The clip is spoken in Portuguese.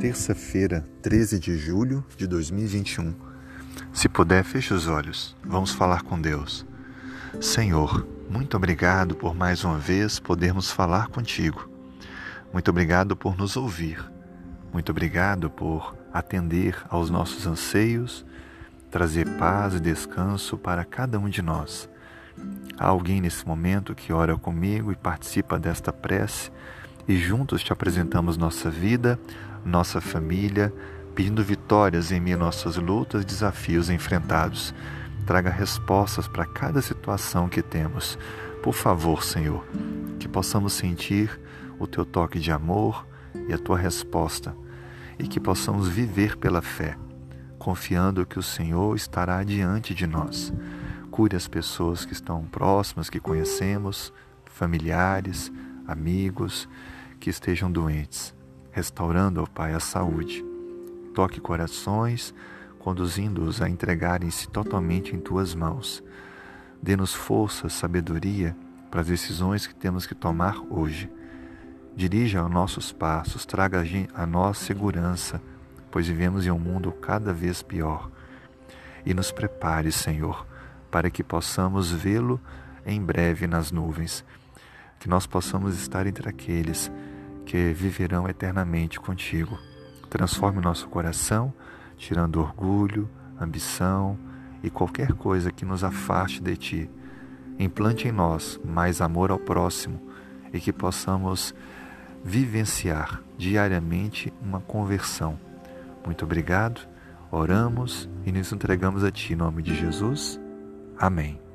terça-feira, 13 de julho de 2021. Se puder, feche os olhos. Vamos falar com Deus. Senhor, muito obrigado por mais uma vez podermos falar contigo. Muito obrigado por nos ouvir. Muito obrigado por atender aos nossos anseios, trazer paz e descanso para cada um de nós. Há alguém nesse momento que ora comigo e participa desta prece e juntos te apresentamos nossa vida, nossa família, pedindo vitórias em meio a nossas lutas, desafios enfrentados. Traga respostas para cada situação que temos. Por favor, Senhor, que possamos sentir o teu toque de amor e a tua resposta, e que possamos viver pela fé, confiando que o Senhor estará diante de nós. Cure as pessoas que estão próximas, que conhecemos, familiares, amigos que estejam doentes, restaurando, ó Pai, a saúde. Toque corações, conduzindo-os a entregarem-se totalmente em tuas mãos. Dê-nos força, sabedoria para as decisões que temos que tomar hoje. Dirija os nossos passos, traga a nós segurança, pois vivemos em um mundo cada vez pior. E nos prepare, Senhor, para que possamos vê-lo em breve nas nuvens, que nós possamos estar entre aqueles que viverão eternamente contigo. Transforme nosso coração, tirando orgulho, ambição e qualquer coisa que nos afaste de ti. Implante em nós mais amor ao próximo e que possamos vivenciar diariamente uma conversão. Muito obrigado, oramos e nos entregamos a Ti em nome de Jesus. Amém.